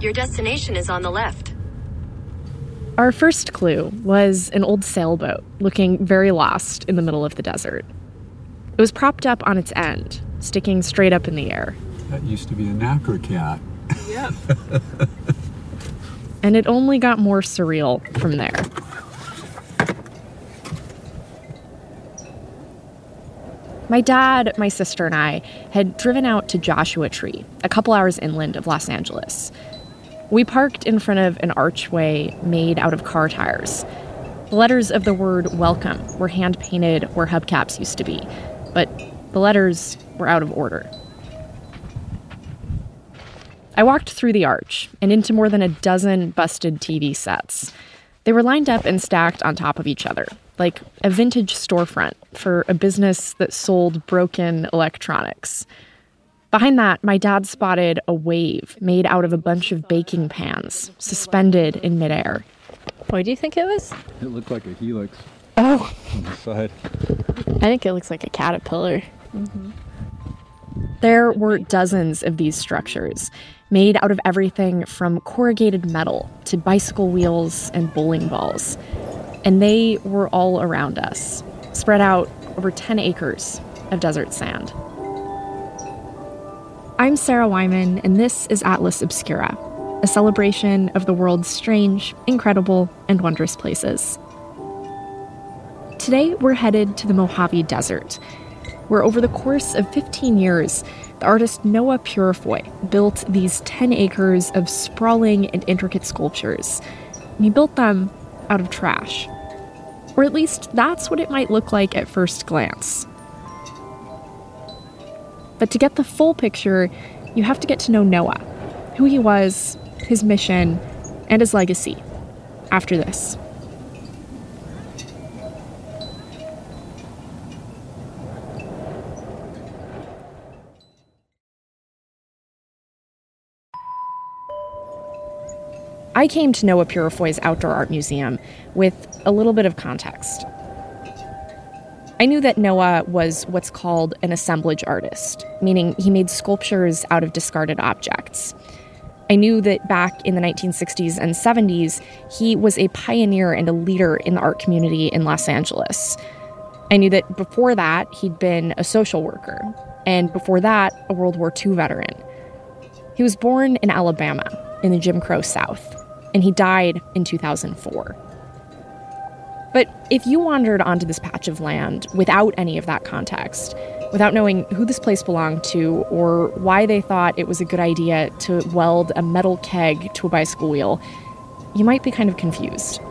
Your destination is on the left. Our first clue was an old sailboat looking very lost in the middle of the desert. It was propped up on its end, sticking straight up in the air. That used to be a Nacra cat. Yep. and it only got more surreal from there. My dad, my sister, and I had driven out to Joshua Tree, a couple hours inland of Los Angeles. We parked in front of an archway made out of car tires. The letters of the word welcome were hand painted where hubcaps used to be, but the letters were out of order. I walked through the arch and into more than a dozen busted TV sets. They were lined up and stacked on top of each other, like a vintage storefront for a business that sold broken electronics. Behind that, my dad spotted a wave made out of a bunch of baking pans suspended in midair. What do you think it was? It looked like a helix Oh, on the side. I think it looks like a caterpillar. Mm-hmm. There were dozens of these structures, made out of everything from corrugated metal to bicycle wheels and bowling balls. And they were all around us, spread out over 10 acres of desert sand. I'm Sarah Wyman, and this is Atlas Obscura, a celebration of the world's strange, incredible, and wondrous places. Today, we're headed to the Mojave Desert, where over the course of 15 years, the artist Noah Purifoy built these 10 acres of sprawling and intricate sculptures. And he built them out of trash. Or at least that's what it might look like at first glance. But to get the full picture, you have to get to know Noah, who he was, his mission, and his legacy after this. I came to Noah Purifoy's Outdoor Art Museum with a little bit of context. I knew that Noah was what's called an assemblage artist, meaning he made sculptures out of discarded objects. I knew that back in the 1960s and 70s, he was a pioneer and a leader in the art community in Los Angeles. I knew that before that, he'd been a social worker, and before that, a World War II veteran. He was born in Alabama in the Jim Crow South, and he died in 2004. But if you wandered onto this patch of land without any of that context, without knowing who this place belonged to or why they thought it was a good idea to weld a metal keg to a bicycle wheel, you might be kind of confused.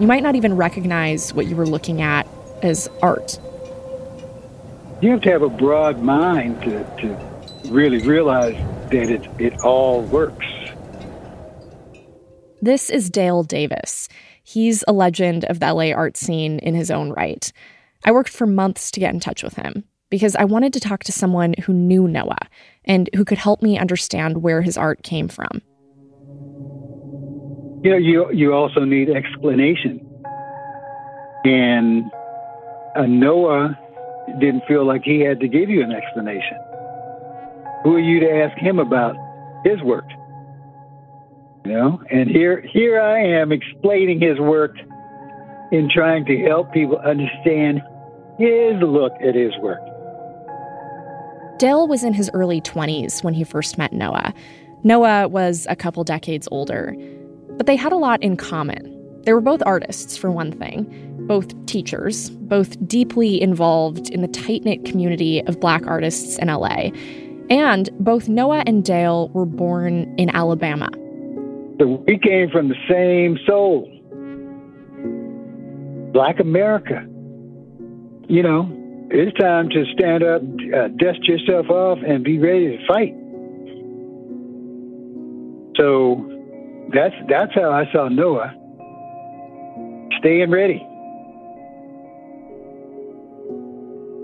You might not even recognize what you were looking at as art. You have to have a broad mind to, to really realize that it, it all works. This is Dale Davis. He's a legend of the LA art scene in his own right. I worked for months to get in touch with him because I wanted to talk to someone who knew Noah and who could help me understand where his art came from. You know, you, you also need explanation. And uh, Noah didn't feel like he had to give you an explanation. Who are you to ask him about his work? You know, and here here I am explaining his work in trying to help people understand his look at his work. Dale was in his early 20s when he first met Noah. Noah was a couple decades older, but they had a lot in common. They were both artists, for one thing, both teachers, both deeply involved in the tight knit community of black artists in LA. And both Noah and Dale were born in Alabama. We came from the same soul. Black America. You know, it's time to stand up, uh, dust yourself off, and be ready to fight. So that's that's how I saw Noah. Staying ready.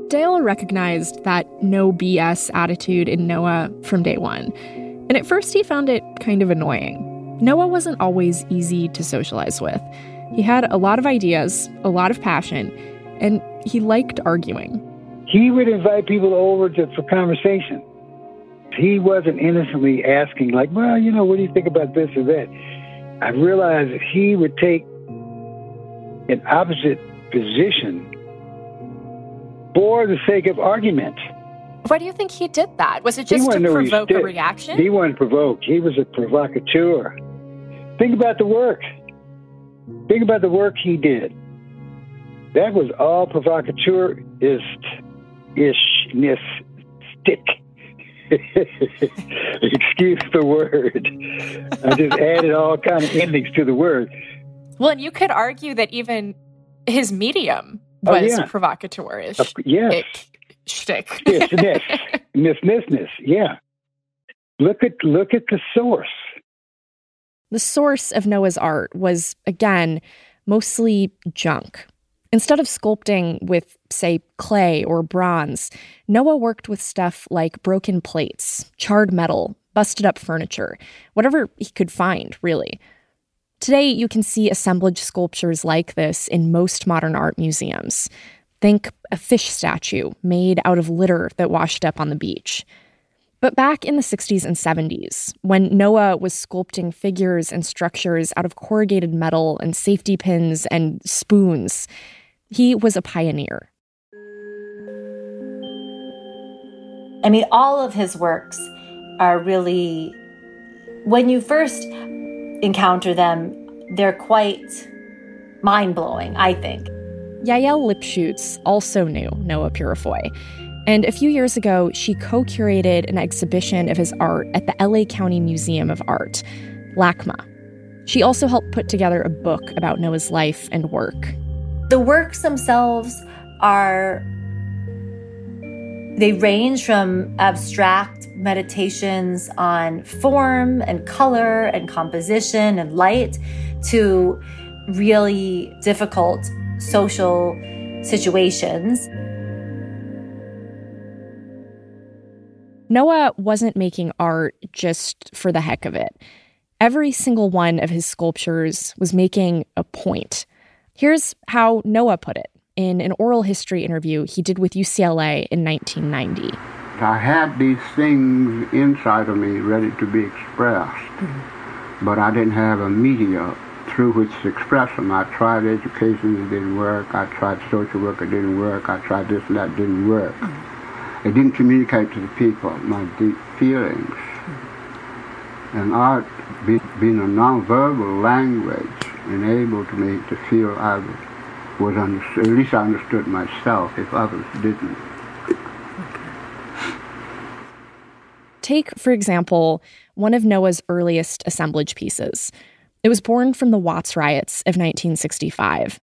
Dale recognized that no BS attitude in Noah from day one. And at first, he found it kind of annoying. Noah wasn't always easy to socialize with. He had a lot of ideas, a lot of passion, and he liked arguing. He would invite people over to, for conversation. he wasn't innocently asking, like, well, you know, what do you think about this or that? I realized that he would take an opposite position for the sake of argument. Why do you think he did that? Was it just to wanted to know what he provoke a reaction? He wasn't provoked. He was a provocateur. Think about the work. Think about the work he did. That was all provocateurist ishness stick. Excuse the word. I just added all kind of endings to the word. well, and you could argue that even his medium Oh, was yeah. provocateurish. Of- yes. Ick, shtick. Yes, yes. Miss yeah. Look at look at the source. The source of Noah's art was, again, mostly junk. Instead of sculpting with, say, clay or bronze, Noah worked with stuff like broken plates, charred metal, busted up furniture, whatever he could find, really. Today, you can see assemblage sculptures like this in most modern art museums. Think a fish statue made out of litter that washed up on the beach. But back in the 60s and 70s, when Noah was sculpting figures and structures out of corrugated metal and safety pins and spoons, he was a pioneer. I mean, all of his works are really, when you first encounter them, they're quite mind blowing, I think. Yael Lipschutz also knew Noah Purifoy. And a few years ago, she co curated an exhibition of his art at the LA County Museum of Art, LACMA. She also helped put together a book about Noah's life and work. The works themselves are, they range from abstract meditations on form and color and composition and light to really difficult social situations. Noah wasn't making art just for the heck of it. Every single one of his sculptures was making a point. Here's how Noah put it in an oral history interview he did with UCLA in 1990. I had these things inside of me ready to be expressed, but I didn't have a media through which to express them. I tried education, it didn't work. I tried social work, it didn't work. I tried this and that, didn't work. It didn't communicate to the people my deep feelings. And art, being a nonverbal language, enabled me to feel I was, under, at least I understood myself if others didn't. Take, for example, one of Noah's earliest assemblage pieces. It was born from the Watts riots of 1965.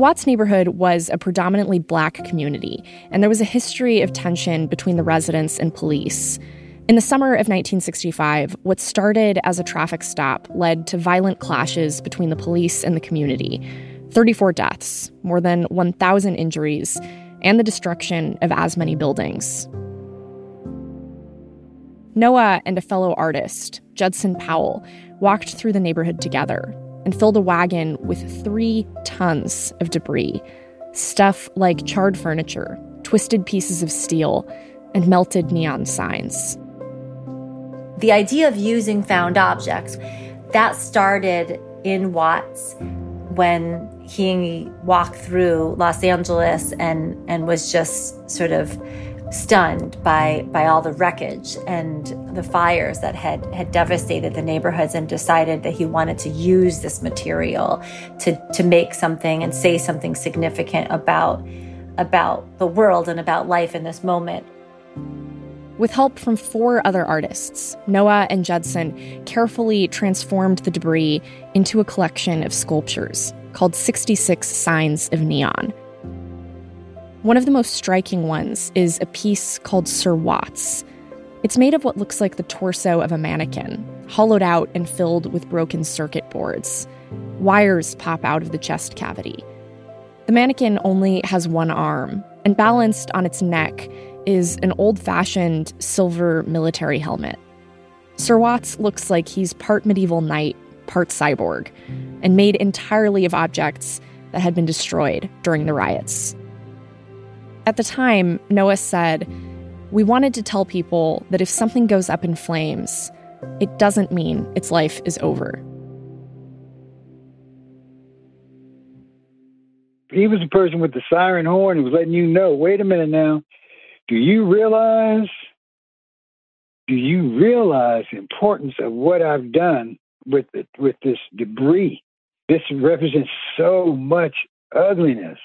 Watts neighborhood was a predominantly black community, and there was a history of tension between the residents and police. In the summer of 1965, what started as a traffic stop led to violent clashes between the police and the community 34 deaths, more than 1,000 injuries, and the destruction of as many buildings. Noah and a fellow artist, Judson Powell, walked through the neighborhood together and filled a wagon with three tons of debris stuff like charred furniture, twisted pieces of steel, and melted neon signs. The idea of using found objects, that started in Watts when he walked through Los Angeles and, and was just sort of stunned by by all the wreckage and the fires that had had devastated the neighborhoods and decided that he wanted to use this material to to make something and say something significant about about the world and about life in this moment. With help from four other artists, Noah and Judson carefully transformed the debris into a collection of sculptures called 66 Signs of Neon. One of the most striking ones is a piece called Sir Watts. It's made of what looks like the torso of a mannequin, hollowed out and filled with broken circuit boards. Wires pop out of the chest cavity. The mannequin only has one arm, and balanced on its neck is an old fashioned silver military helmet. Sir Watts looks like he's part medieval knight, part cyborg, and made entirely of objects that had been destroyed during the riots. At the time, Noah said, We wanted to tell people that if something goes up in flames, it doesn't mean its life is over. He was the person with the siren horn who was letting you know, wait a minute now, do you realize do you realize the importance of what I've done with the, with this debris? This represents so much ugliness.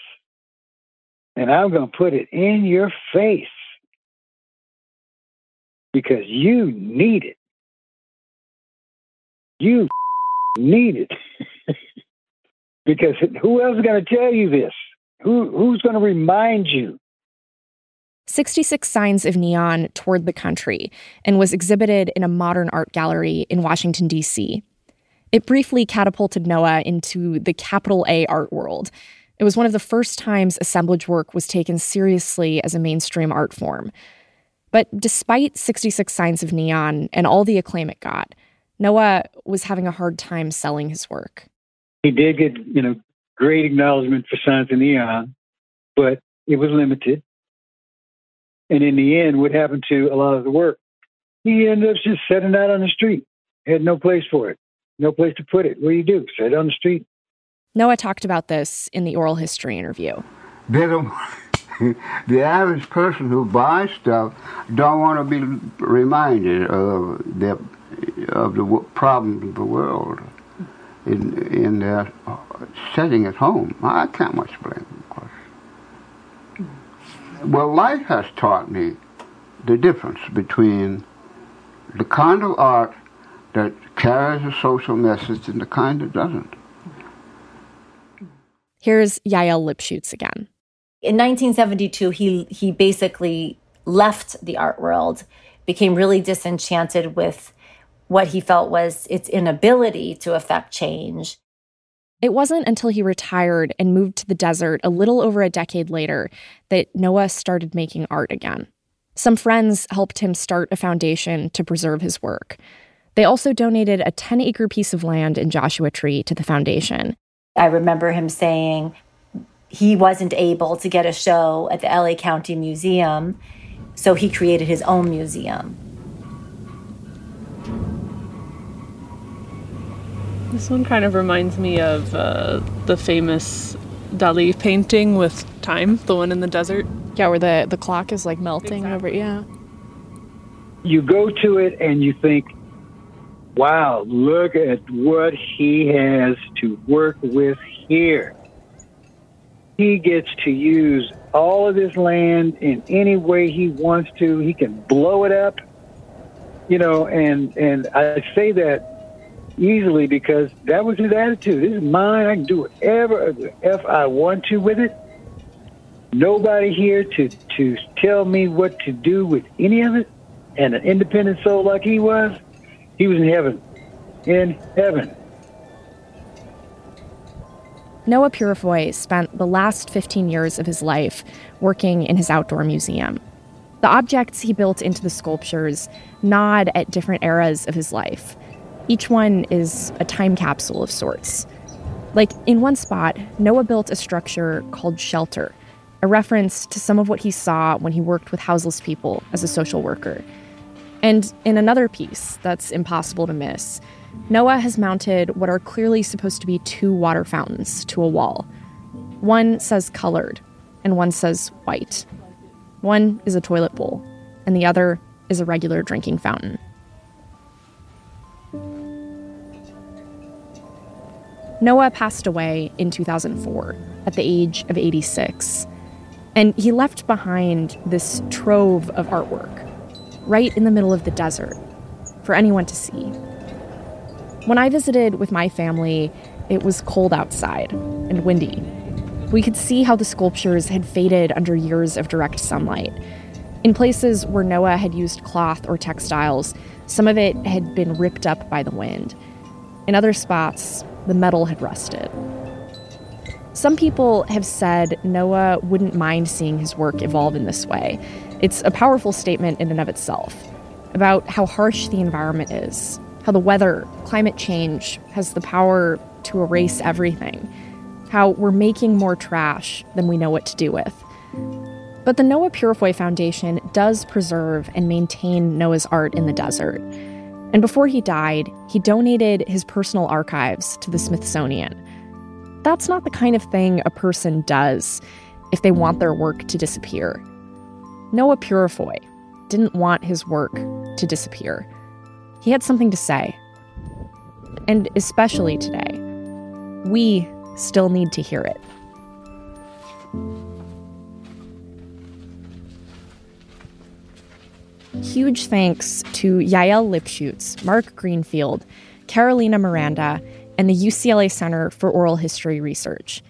And I'm going to put it in your face because you need it. You need it. because who else is going to tell you this? Who, who's going to remind you? 66 signs of neon toured the country and was exhibited in a modern art gallery in Washington, D.C. It briefly catapulted Noah into the capital A art world. It was one of the first times assemblage work was taken seriously as a mainstream art form. But despite 66 Signs of Neon and all the acclaim it got, Noah was having a hard time selling his work. He did get, you know, great acknowledgement for Signs of Neon, but it was limited. And in the end, what happened to a lot of the work? He ended up just setting out on the street. Had no place for it, no place to put it. What do you do? Set it on the street. Noah talked about this in the oral history interview. They don't, the average person who buys stuff don't want to be reminded of the of the problems of the world in in their setting at home. I can't much blame them, of course. Well, life has taught me the difference between the kind of art that carries a social message and the kind that doesn't. Here's Yael Lipschutz again. In 1972, he he basically left the art world, became really disenchanted with what he felt was its inability to affect change. It wasn't until he retired and moved to the desert a little over a decade later that Noah started making art again. Some friends helped him start a foundation to preserve his work. They also donated a 10 acre piece of land in Joshua Tree to the foundation. I remember him saying he wasn't able to get a show at the LA County Museum, so he created his own museum. This one kind of reminds me of uh, the famous Dali painting with time, the one in the desert. Yeah, where the, the clock is like melting Exactly. over. Yeah. You go to it and you think, wow, look at what he has to work with here. He gets to use all of this land in any way he wants to. He can blow it up, you know, and, and I say that easily because that was his attitude. This is mine. I can do whatever if I want to with it. Nobody here to, to tell me what to do with any of it. And an independent soul like he was, he was in heaven. In heaven. Noah Purifoy spent the last 15 years of his life working in his outdoor museum. The objects he built into the sculptures nod at different eras of his life. Each one is a time capsule of sorts. Like in one spot, Noah built a structure called Shelter, a reference to some of what he saw when he worked with houseless people as a social worker. And in another piece that's impossible to miss, Noah has mounted what are clearly supposed to be two water fountains to a wall. One says colored, and one says white. One is a toilet bowl, and the other is a regular drinking fountain. Noah passed away in 2004 at the age of 86, and he left behind this trove of artwork right in the middle of the desert for anyone to see. When I visited with my family, it was cold outside and windy. We could see how the sculptures had faded under years of direct sunlight. In places where Noah had used cloth or textiles, some of it had been ripped up by the wind. In other spots, the metal had rusted. Some people have said Noah wouldn't mind seeing his work evolve in this way. It's a powerful statement in and of itself about how harsh the environment is, how the weather, climate change has the power to erase everything, how we're making more trash than we know what to do with. But the Noah Purifoy Foundation does preserve and maintain Noah's art in the desert. And before he died, he donated his personal archives to the Smithsonian. That's not the kind of thing a person does if they want their work to disappear. Noah Purifoy didn't want his work to disappear. He had something to say. And especially today, we still need to hear it. Huge thanks to Yael Lipschutz, Mark Greenfield, Carolina Miranda, and the UCLA Center for Oral History Research.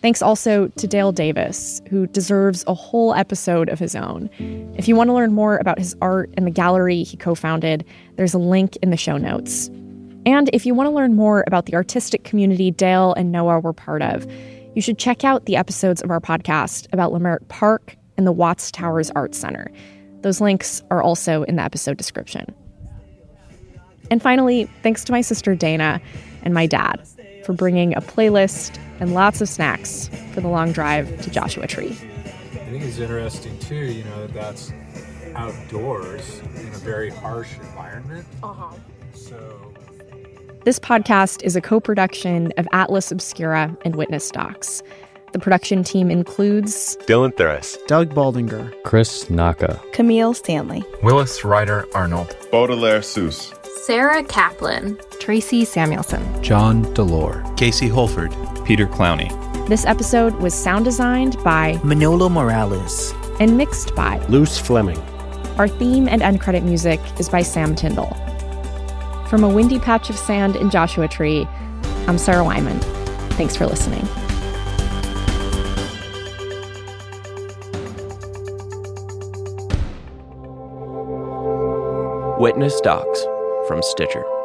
Thanks also to Dale Davis, who deserves a whole episode of his own. If you want to learn more about his art and the gallery he co founded, there's a link in the show notes. And if you want to learn more about the artistic community Dale and Noah were part of, you should check out the episodes of our podcast about Leimert Park and the Watts Towers Art Center. Those links are also in the episode description. And finally, thanks to my sister Dana and my dad for bringing a playlist and lots of snacks for the long drive to Joshua Tree. I think it's interesting too, you know, that that's outdoors in a very harsh environment. Uh-huh. So This podcast is a co production of Atlas Obscura and Witness Docs. The production team includes Dylan Thuras, Doug Baldinger, Chris Naka, Camille Stanley, Willis Ryder Arnold, Baudelaire Seuss, Sarah Kaplan, Tracy Samuelson, John Delore, Casey Holford, Peter Clowney. This episode was sound designed by Manolo Morales and mixed by Luce Fleming. Our theme and end credit music is by Sam Tyndall. From a windy patch of sand in Joshua Tree, I'm Sarah Wyman. Thanks for listening. Witness Docs from Stitcher.